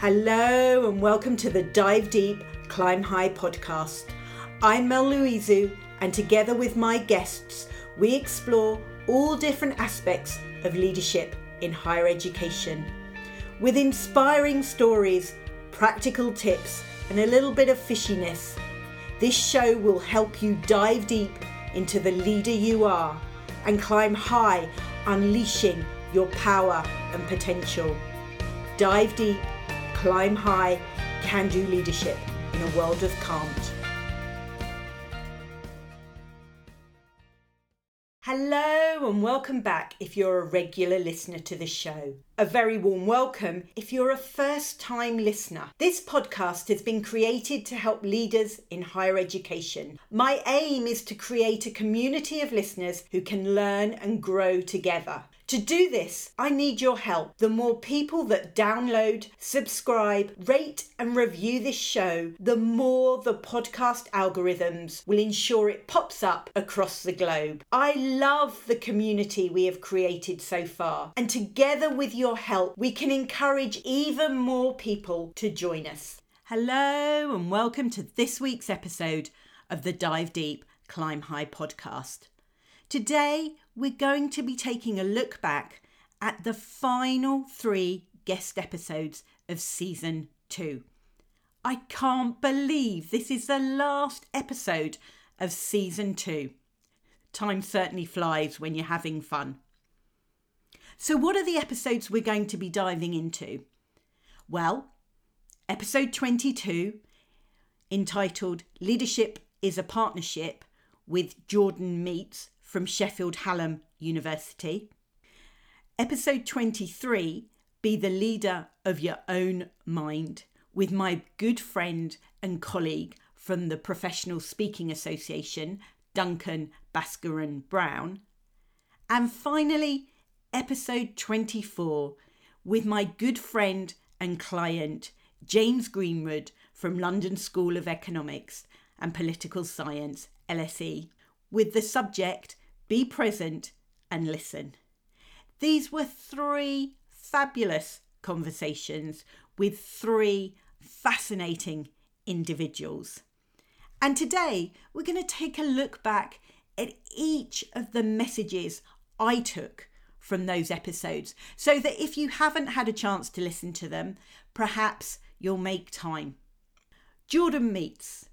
Hello and welcome to the Dive Deep Climb High podcast. I'm Mel Loizou, and together with my guests, we explore all different aspects of leadership in higher education. With inspiring stories, practical tips, and a little bit of fishiness, this show will help you dive deep into the leader you are and climb high, unleashing your power and potential. Dive deep, climb high, can do leadership in a world of can't. Hello and welcome back if you're a regular listener to the show. A very warm welcome if you're a first time listener. This podcast has been created to help leaders in higher education. My aim is to create a community of listeners who can learn and grow together. To do this, I need your help. The more people that download, subscribe, rate, and review this show, the more the podcast algorithms will ensure it pops up across the globe. I love the community we have created so far, and together with your help, we can encourage even more people to join us. Hello, and welcome to this week's episode of the Dive Deep Climb High podcast. Today, we're going to be taking a look back at the final three guest episodes of season two. I can't believe this is the last episode of season two. Time certainly flies when you're having fun. So, what are the episodes we're going to be diving into? Well, episode 22, entitled Leadership is a Partnership with Jordan Meates, from Sheffield Hallam University. Episode 23 Be the Leader of Your Own Mind with my good friend and colleague from the Professional Speaking Association, Duncan Bhaskaran Brown. And finally, episode 24 with my good friend and client, James Greenwood from London School of Economics and Political Science, LSE, with the subject be present and listen. These were three fabulous conversations with three fascinating individuals. And today we're going to take a look back at each of the messages I took from those episodes so that if you haven't had a chance to listen to them, perhaps you'll make time. Jordan Meates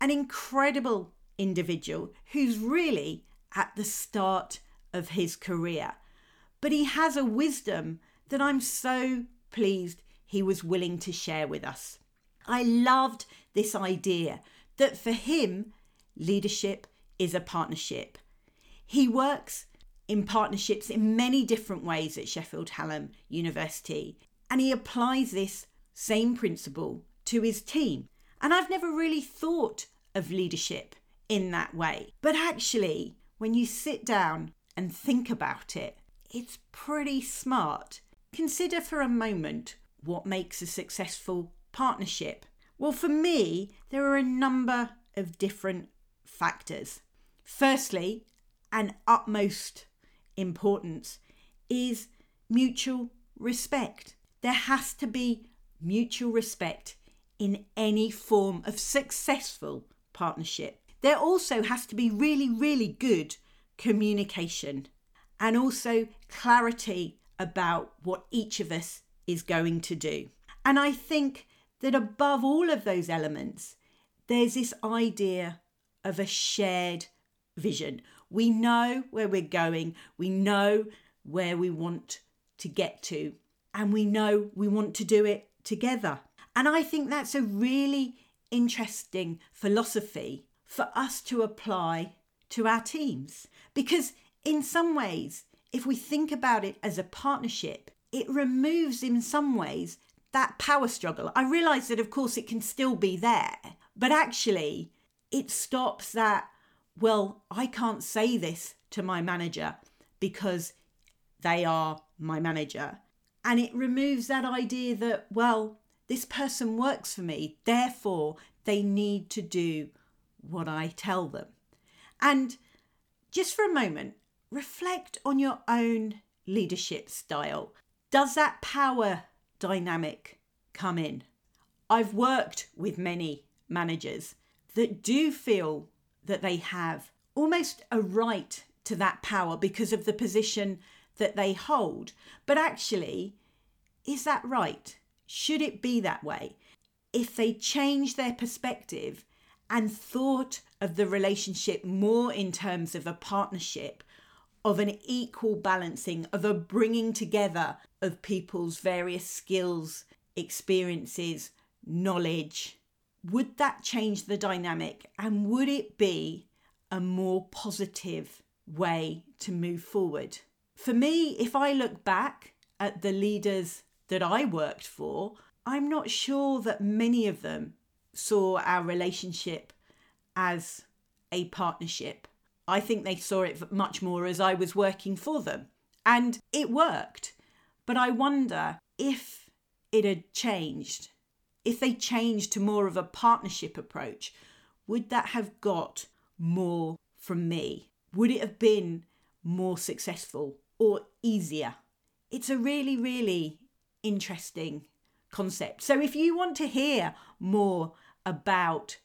an incredible individual who's really at the start of his career. But he has a wisdom that I'm so pleased he was willing to share with us. I loved this idea that for him, leadership is a partnership. He works in partnerships in many different ways at Sheffield Hallam University, and he applies this same principle to his team. And I've never really thought of leadership in that way. But actually, when you sit down and think about it, it's pretty smart. Consider for a moment what makes a successful partnership. Well, for me, there are a number of different factors. Firstly, and utmost importance is mutual respect. There has to be mutual respect in any form of successful partnership there also has to be really, really good communication and also clarity about what each of us is going to do. And I think that above all of those elements, there's this idea of a shared vision. We know where we're going, we know where we want to get to, and we know we want to do it together. And I think that's a really interesting philosophy for us to apply to our teams. Because in some ways, if we think about it as a partnership, it removes in some ways that power struggle. I realize that, of course, it can still be there, but actually, it stops that, well, I can't say this to my manager because they are my manager. And it removes that idea that, well, this person works for me, therefore, they need to do what I tell them. And just for a moment, reflect on your own leadership style. Does that power dynamic come in. I've worked with many managers that do feel that they have almost a right to that power because of the position that they hold. But actually, is that right? Should it be that way? If they change their perspective and thought of the relationship more in terms of a partnership, of an equal balancing, of a bringing together of people's various skills, experiences, knowledge, would that change the dynamic? And would it be a more positive way to move forward? For me, if I look back at the leaders that I worked for, I'm not sure that many of them saw our relationship as a partnership. I think they saw it much more as I was working for them. And it worked. But I wonder if it had changed, if they changed to more of a partnership approach, would that have got more from me? Would it have been more successful or easier? It's a really, really interesting concept. So if you want to hear more about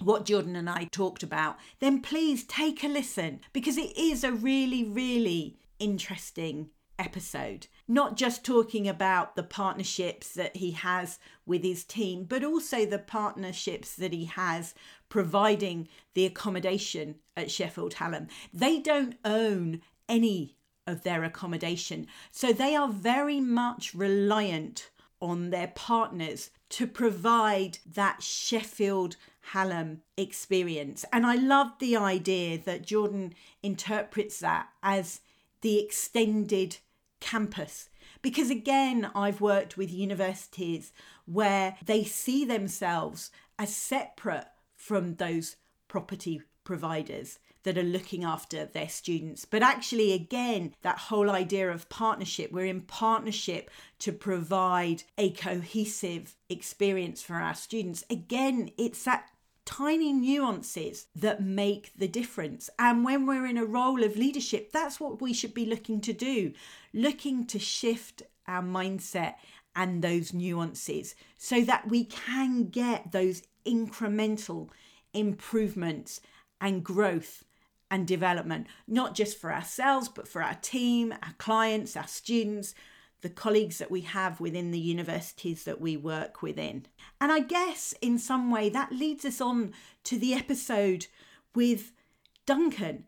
what Jordan and I talked about, then please take a listen because it is a really, really interesting episode. Not just talking about the partnerships that he has with his team, but also the partnerships that he has providing the accommodation at Sheffield Hallam. They don't own any of their accommodation, so they are very much reliant on their partners to provide that Sheffield Hallam experience. And I love the idea that Jordan interprets that as the extended campus. Because again, I've worked with universities where they see themselves as separate from those property providers that are looking after their students. But actually, again, that whole idea of partnership, we're in partnership to provide a cohesive experience for our students. Again, it's that tiny nuances that make the difference. And when we're in a role of leadership, that's what we should be looking to do, looking to shift our mindset and those nuances so that we can get those incremental improvements and growth and development, not just for ourselves, but for our team, our clients, our students, the colleagues that we have within the universities that we work within. And I guess in some way that leads us on to the episode with Duncan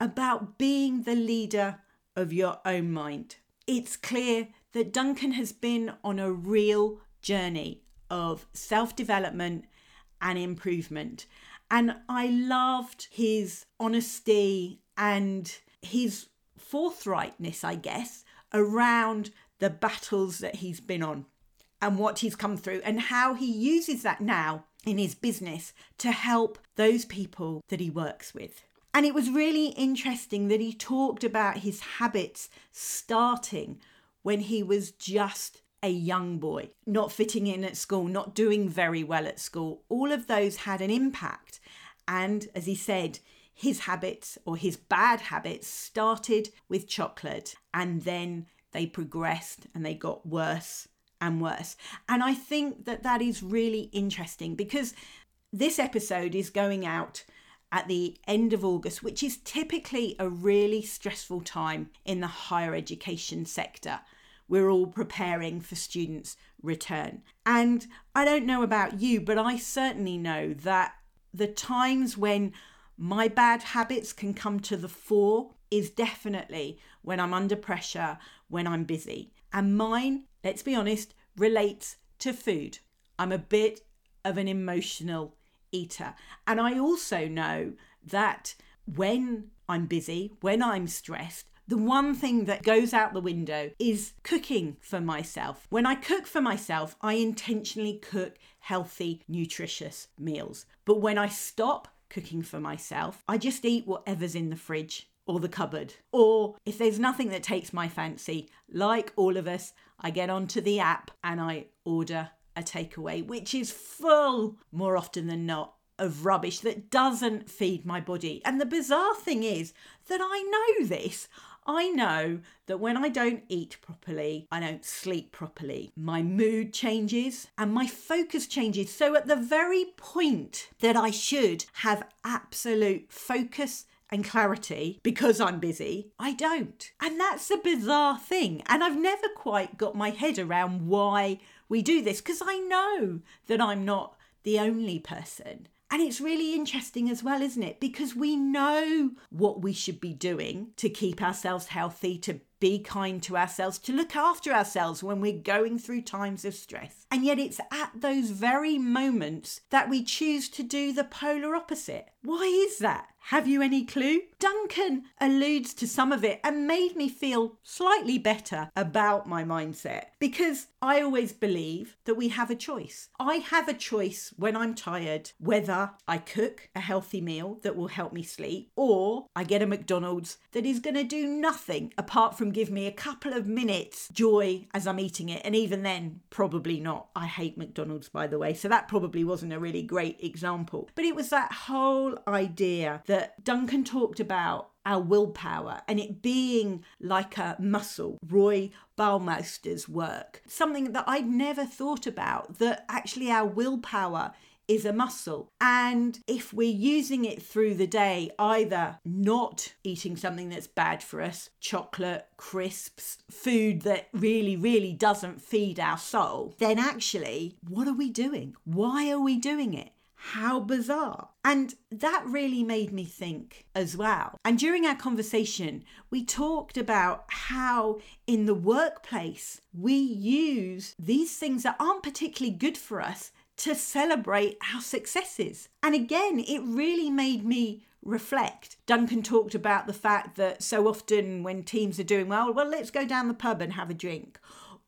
about being the leader of your own mind. It's clear that Duncan has been on a real journey of self development and improvement. And I loved his honesty and his forthrightness, I guess, around the battles that he's been on and what he's come through and how he uses that now in his business to help those people that he works with. And it was really interesting that he talked about his habits starting when he was just a young boy, not fitting in at school, not doing very well at school. All of those had an impact. And as he said, his habits or his bad habits started with chocolate and then they progressed and they got worse and worse. And I think that that is really interesting because this episode is going out at the end of August, which is typically a really stressful time in the higher education sector. We're all preparing for students' return. And I don't know about you, but I certainly know that the times when my bad habits can come to the fore is definitely when I'm under pressure, when I'm busy. And mine, let's be honest, relates to food. I'm a bit of an emotional eater. And I also know that when I'm busy, when I'm stressed, the one thing that goes out the window is cooking for myself. When I cook for myself, I intentionally cook healthy, nutritious meals. But when I stop cooking for myself, I just eat whatever's in the fridge or the cupboard. Or if there's nothing that takes my fancy, like all of us, I get onto the app and I order a takeaway, which is full more often than not of rubbish that doesn't feed my body. And the bizarre thing is that I know this. I know that when I don't eat properly, I don't sleep properly, my mood changes and my focus changes. So, at the very point that I should have absolute focus and clarity because I'm busy, I don't. And that's a bizarre thing. And I've never quite got my head around why we do this because I know that I'm not the only person. And it's really interesting as well, isn't it? Because we know what we should be doing to keep ourselves healthy, to be kind to ourselves, to look after ourselves when we're going through times of stress. And yet it's at those very moments that we choose to do the polar opposite. Why is that? Have you any clue? Duncan alludes to some of it and made me feel slightly better about my mindset because I always believe that we have a choice. I have a choice when I'm tired whether I cook a healthy meal that will help me sleep or I get a McDonald's that is going to do nothing apart from give me a couple of minutes joy as I'm eating it. And even then, probably not. I hate McDonald's, by the way. So that probably wasn't a really great example. But it was that whole idea that Duncan talked about our willpower and it being like a muscle. Roy Baumeister's work, something that I'd never thought about, that actually our willpower is a muscle. And if we're using it through the day, either not eating something that's bad for us, chocolate, crisps, food that really, really doesn't feed our soul, then actually, what are we doing? Why are we doing it? How bizarre. And that really made me think as well. And during our conversation, we talked about how in the workplace we use these things that aren't particularly good for us to celebrate our successes. And again, it really made me reflect. Duncan talked about the fact that so often when teams are doing well, well, let's go down the pub and have a drink.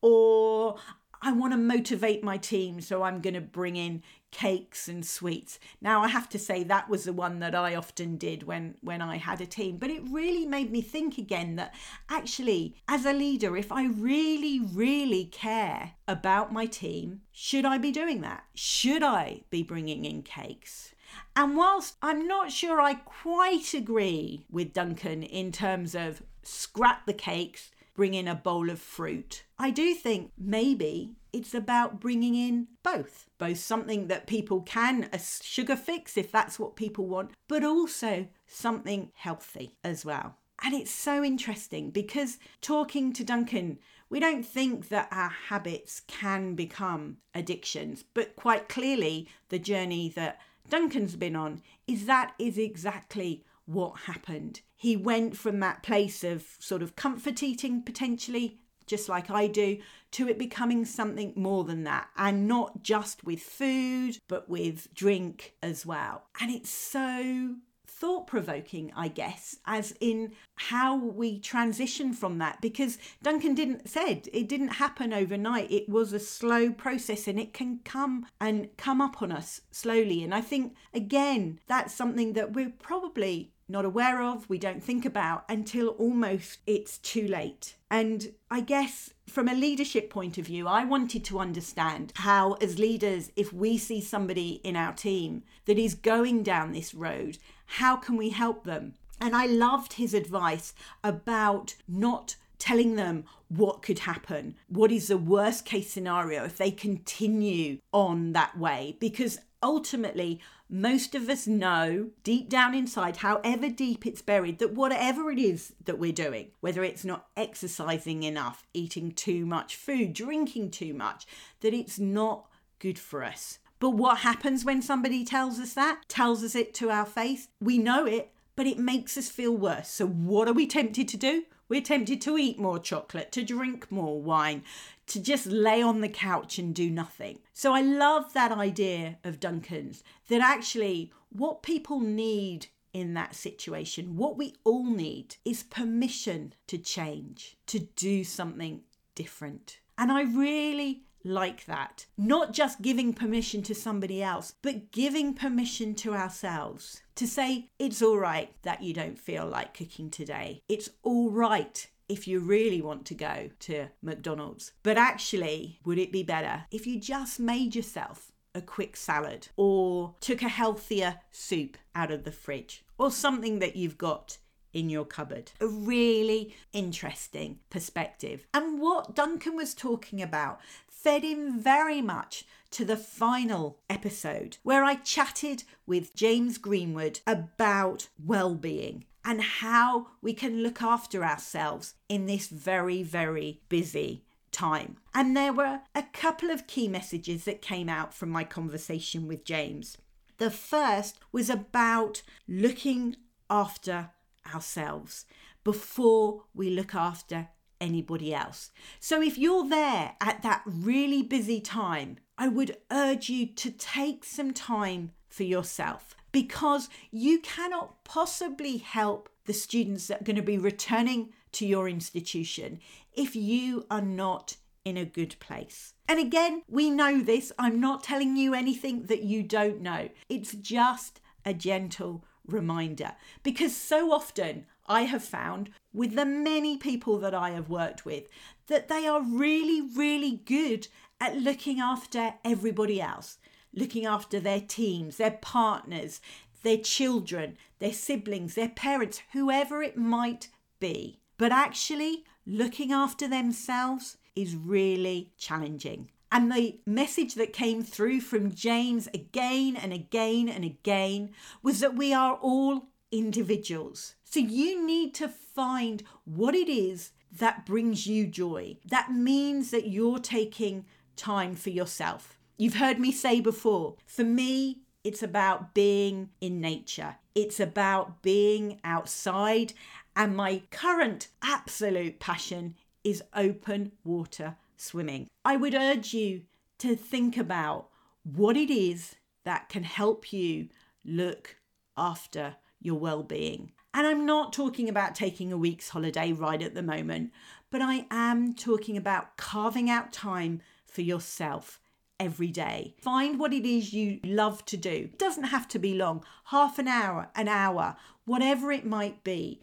Or I want to motivate my team, so I'm going to bring in cakes and sweets. Now I have to say that was the one that I often did when when I had a team, but it really made me think again that actually as a leader if I really really care about my team, should I be doing that? Should I be bringing in cakes? And whilst I'm not sure I quite agree with Duncan in terms of scrap the cakes, bring in a bowl of fruit. I do think maybe it's about bringing in both. Both something that people can, a sugar fix if that's what people want, but also something healthy as well. And it's so interesting because talking to Duncan, we don't think that our habits can become addictions, but quite clearly, the journey that Duncan's been on is that is exactly what happened. He went from that place of sort of comfort eating potentially, just like I do, to it becoming something more than that. And not just with food, but with drink as well. And it's so thought provoking, I guess, as in how we transition from that. Because Duncan didn't said it didn't happen overnight. It was a slow process and it can come and come up on us slowly. And I think again, that's something that we're probably not aware of, we don't think about until almost it's too late. And I guess from a leadership point of view, I wanted to understand how, as leaders, if we see somebody in our team that is going down this road, how can we help them? And I loved his advice about not telling them what could happen. What is the worst case scenario if they continue on that way? Because ultimately, most of us know deep down inside, however deep it's buried, that whatever it is that we're doing, whether it's not exercising enough, eating too much food, drinking too much, that it's not good for us. But what happens when somebody tells us that, tells us it to our face? We know it, but it makes us feel worse. So, what are we tempted to do? We're tempted to eat more chocolate, to drink more wine, to just lay on the couch and do nothing. So I love that idea of Duncan's that actually what people need in that situation, what we all need is permission to change, to do something different. And I really like that. Not just giving permission to somebody else, but giving permission to ourselves to say, it's all right that you don't feel like cooking today. It's all right if you really want to go to McDonald's. But actually, would it be better if you just made yourself a quick salad or took a healthier soup out of the fridge or something that you've got in your cupboard. A really interesting perspective. And what Duncan was talking about fed in very much to the final episode where I chatted with James Greenwood about well-being and how we can look after ourselves in this very very busy time. And there were a couple of key messages that came out from my conversation with James. The first was about looking after ourselves before we look after anybody else. So if you're there at that really busy time, I would urge you to take some time for yourself because you cannot possibly help the students that are going to be returning to your institution if you are not in a good place. And again, we know this. I'm not telling you anything that you don't know. It's just a gentle reminder because so often I have found with the many people that I have worked with that they are really, really good at looking after everybody else, looking after their teams, their partners, their children, their siblings, their parents, whoever it might be. But actually, looking after themselves is really challenging. And the message that came through from James again and again and again was that we are all individuals. So you need to find what it is that brings you joy. That means that you're taking time for yourself. You've heard me say before, for me, it's about being in nature. It's about being outside. And my current absolute passion is open water swimming. I would urge you to think about what it is that can help you look after your well being. And I'm not talking about taking a week's holiday right at the moment, but I am talking about carving out time for yourself every day. Find what it is you love to do. It doesn't have to be long, half an hour, an hour, whatever it might be.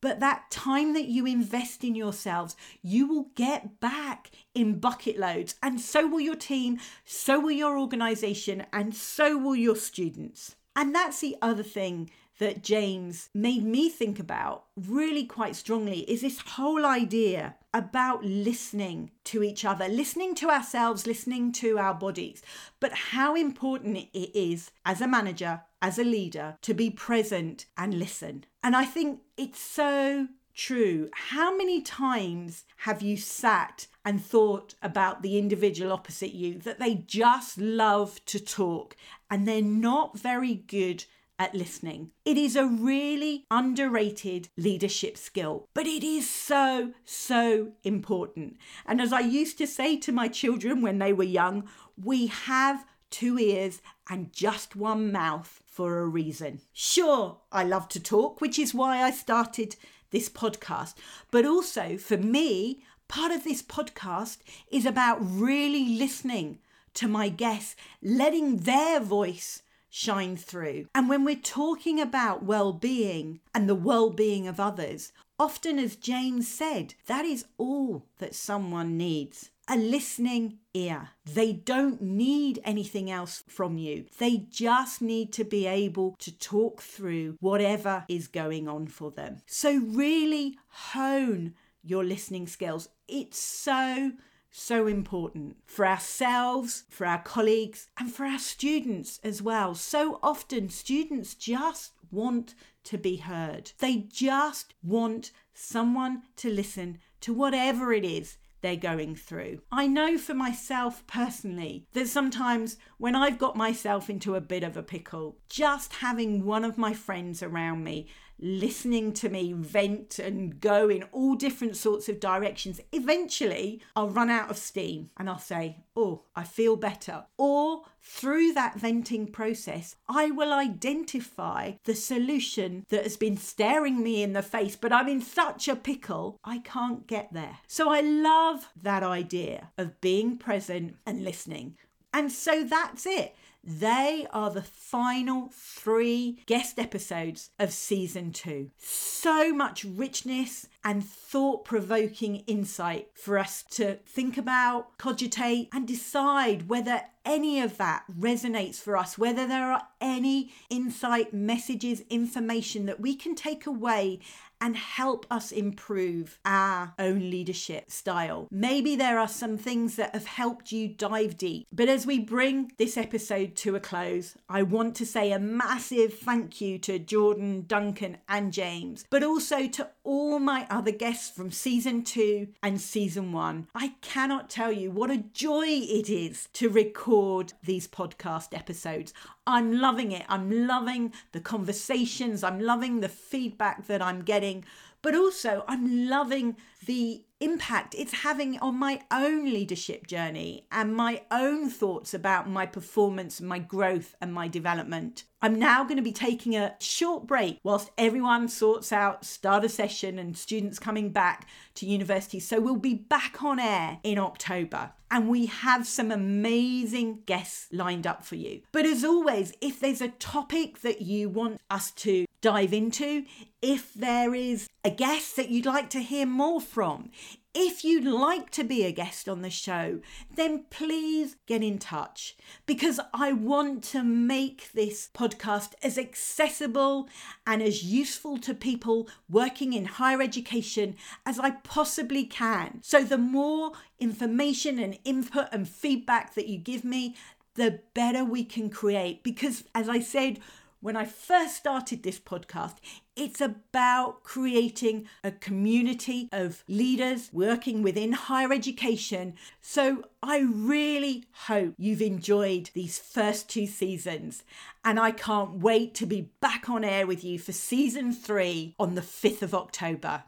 But that time that you invest in yourselves, you will get back in bucket loads. And so will your team, so will your organization, and so will your students. And that's the other thing that James made me think about really quite strongly is this whole idea about listening to each other, listening to ourselves, listening to our bodies, but how important it is as a manager, as a leader, to be present and listen. And I think it's so true. How many times have you sat and thought about the individual opposite you that they just love to talk and they're not very good at listening. It is a really underrated leadership skill, but it is so, so important. And as I used to say to my children when they were young, we have two ears and just one mouth for a reason. Sure, I love to talk, which is why I started this podcast, but also for me, part of this podcast is about really listening to my guests, letting their voice shine through. And when we're talking about well being and the well being of others, often, as James said, that is all that someone needs a listening ear. They don't need anything else from you. They just need to be able to talk through whatever is going on for them. So, really hone your listening skills. It's so so important for ourselves, for our colleagues, and for our students as well. So often, students just want to be heard, they just want someone to listen to whatever it is they're going through. I know for myself personally that sometimes when I've got myself into a bit of a pickle, just having one of my friends around me listening to me vent and go in all different sorts of directions, eventually I'll run out of steam and I'll say, Oh, I feel better. Or through that venting process, I will identify the solution that has been staring me in the face, but I'm in such a pickle, I can't get there. So I love that idea of being present and listening. And so that's it. They are the final three guest episodes of season two. So much richness and thought provoking insight for us to think about, cogitate, and decide whether any of that resonates for us, whether there are any insight, messages, information that we can take away and help us improve our own leadership style. Maybe there are some things that have helped you dive deep. But as we bring this episode to a close, I want to say a massive thank you to Jordan, Duncan, and James, but also to all my other guests from season two and season one. I cannot tell you what a joy it is to record these podcast episodes. I'm loving it. I'm loving the conversations. I'm loving the feedback that I'm getting. But also, I'm loving the impact it's having on my own leadership journey and my own thoughts about my performance, my growth, and my development. I'm now going to be taking a short break whilst everyone sorts out starter session and students coming back to university. So we'll be back on air in October and we have some amazing guests lined up for you. But as always, if there's a topic that you want us to dive into, if there is a guest that you'd like to hear more from, if you'd like to be a guest on the show, then please get in touch because I want to make this podcast as accessible and as useful to people working in higher education as I possibly can. So, the more information and input and feedback that you give me, the better we can create. Because, as I said, when I first started this podcast, it's about creating a community of leaders working within higher education. So I really hope you've enjoyed these first two seasons, and I can't wait to be back on air with you for season three on the 5th of October.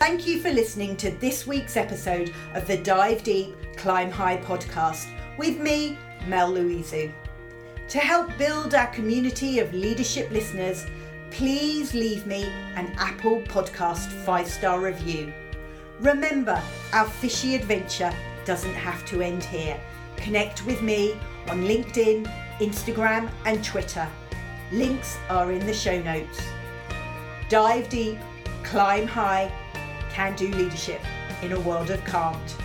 Thank you for listening to this week's episode of the Dive Deep, Climb High podcast with me, Mel Loizou. To help build our community of leadership listeners, please leave me an Apple Podcast five star review. Remember, our fishy adventure doesn't have to end here. Connect with me on LinkedIn, Instagram, and Twitter. Links are in the show notes. Dive deep, climb high, can do leadership in a world of can't.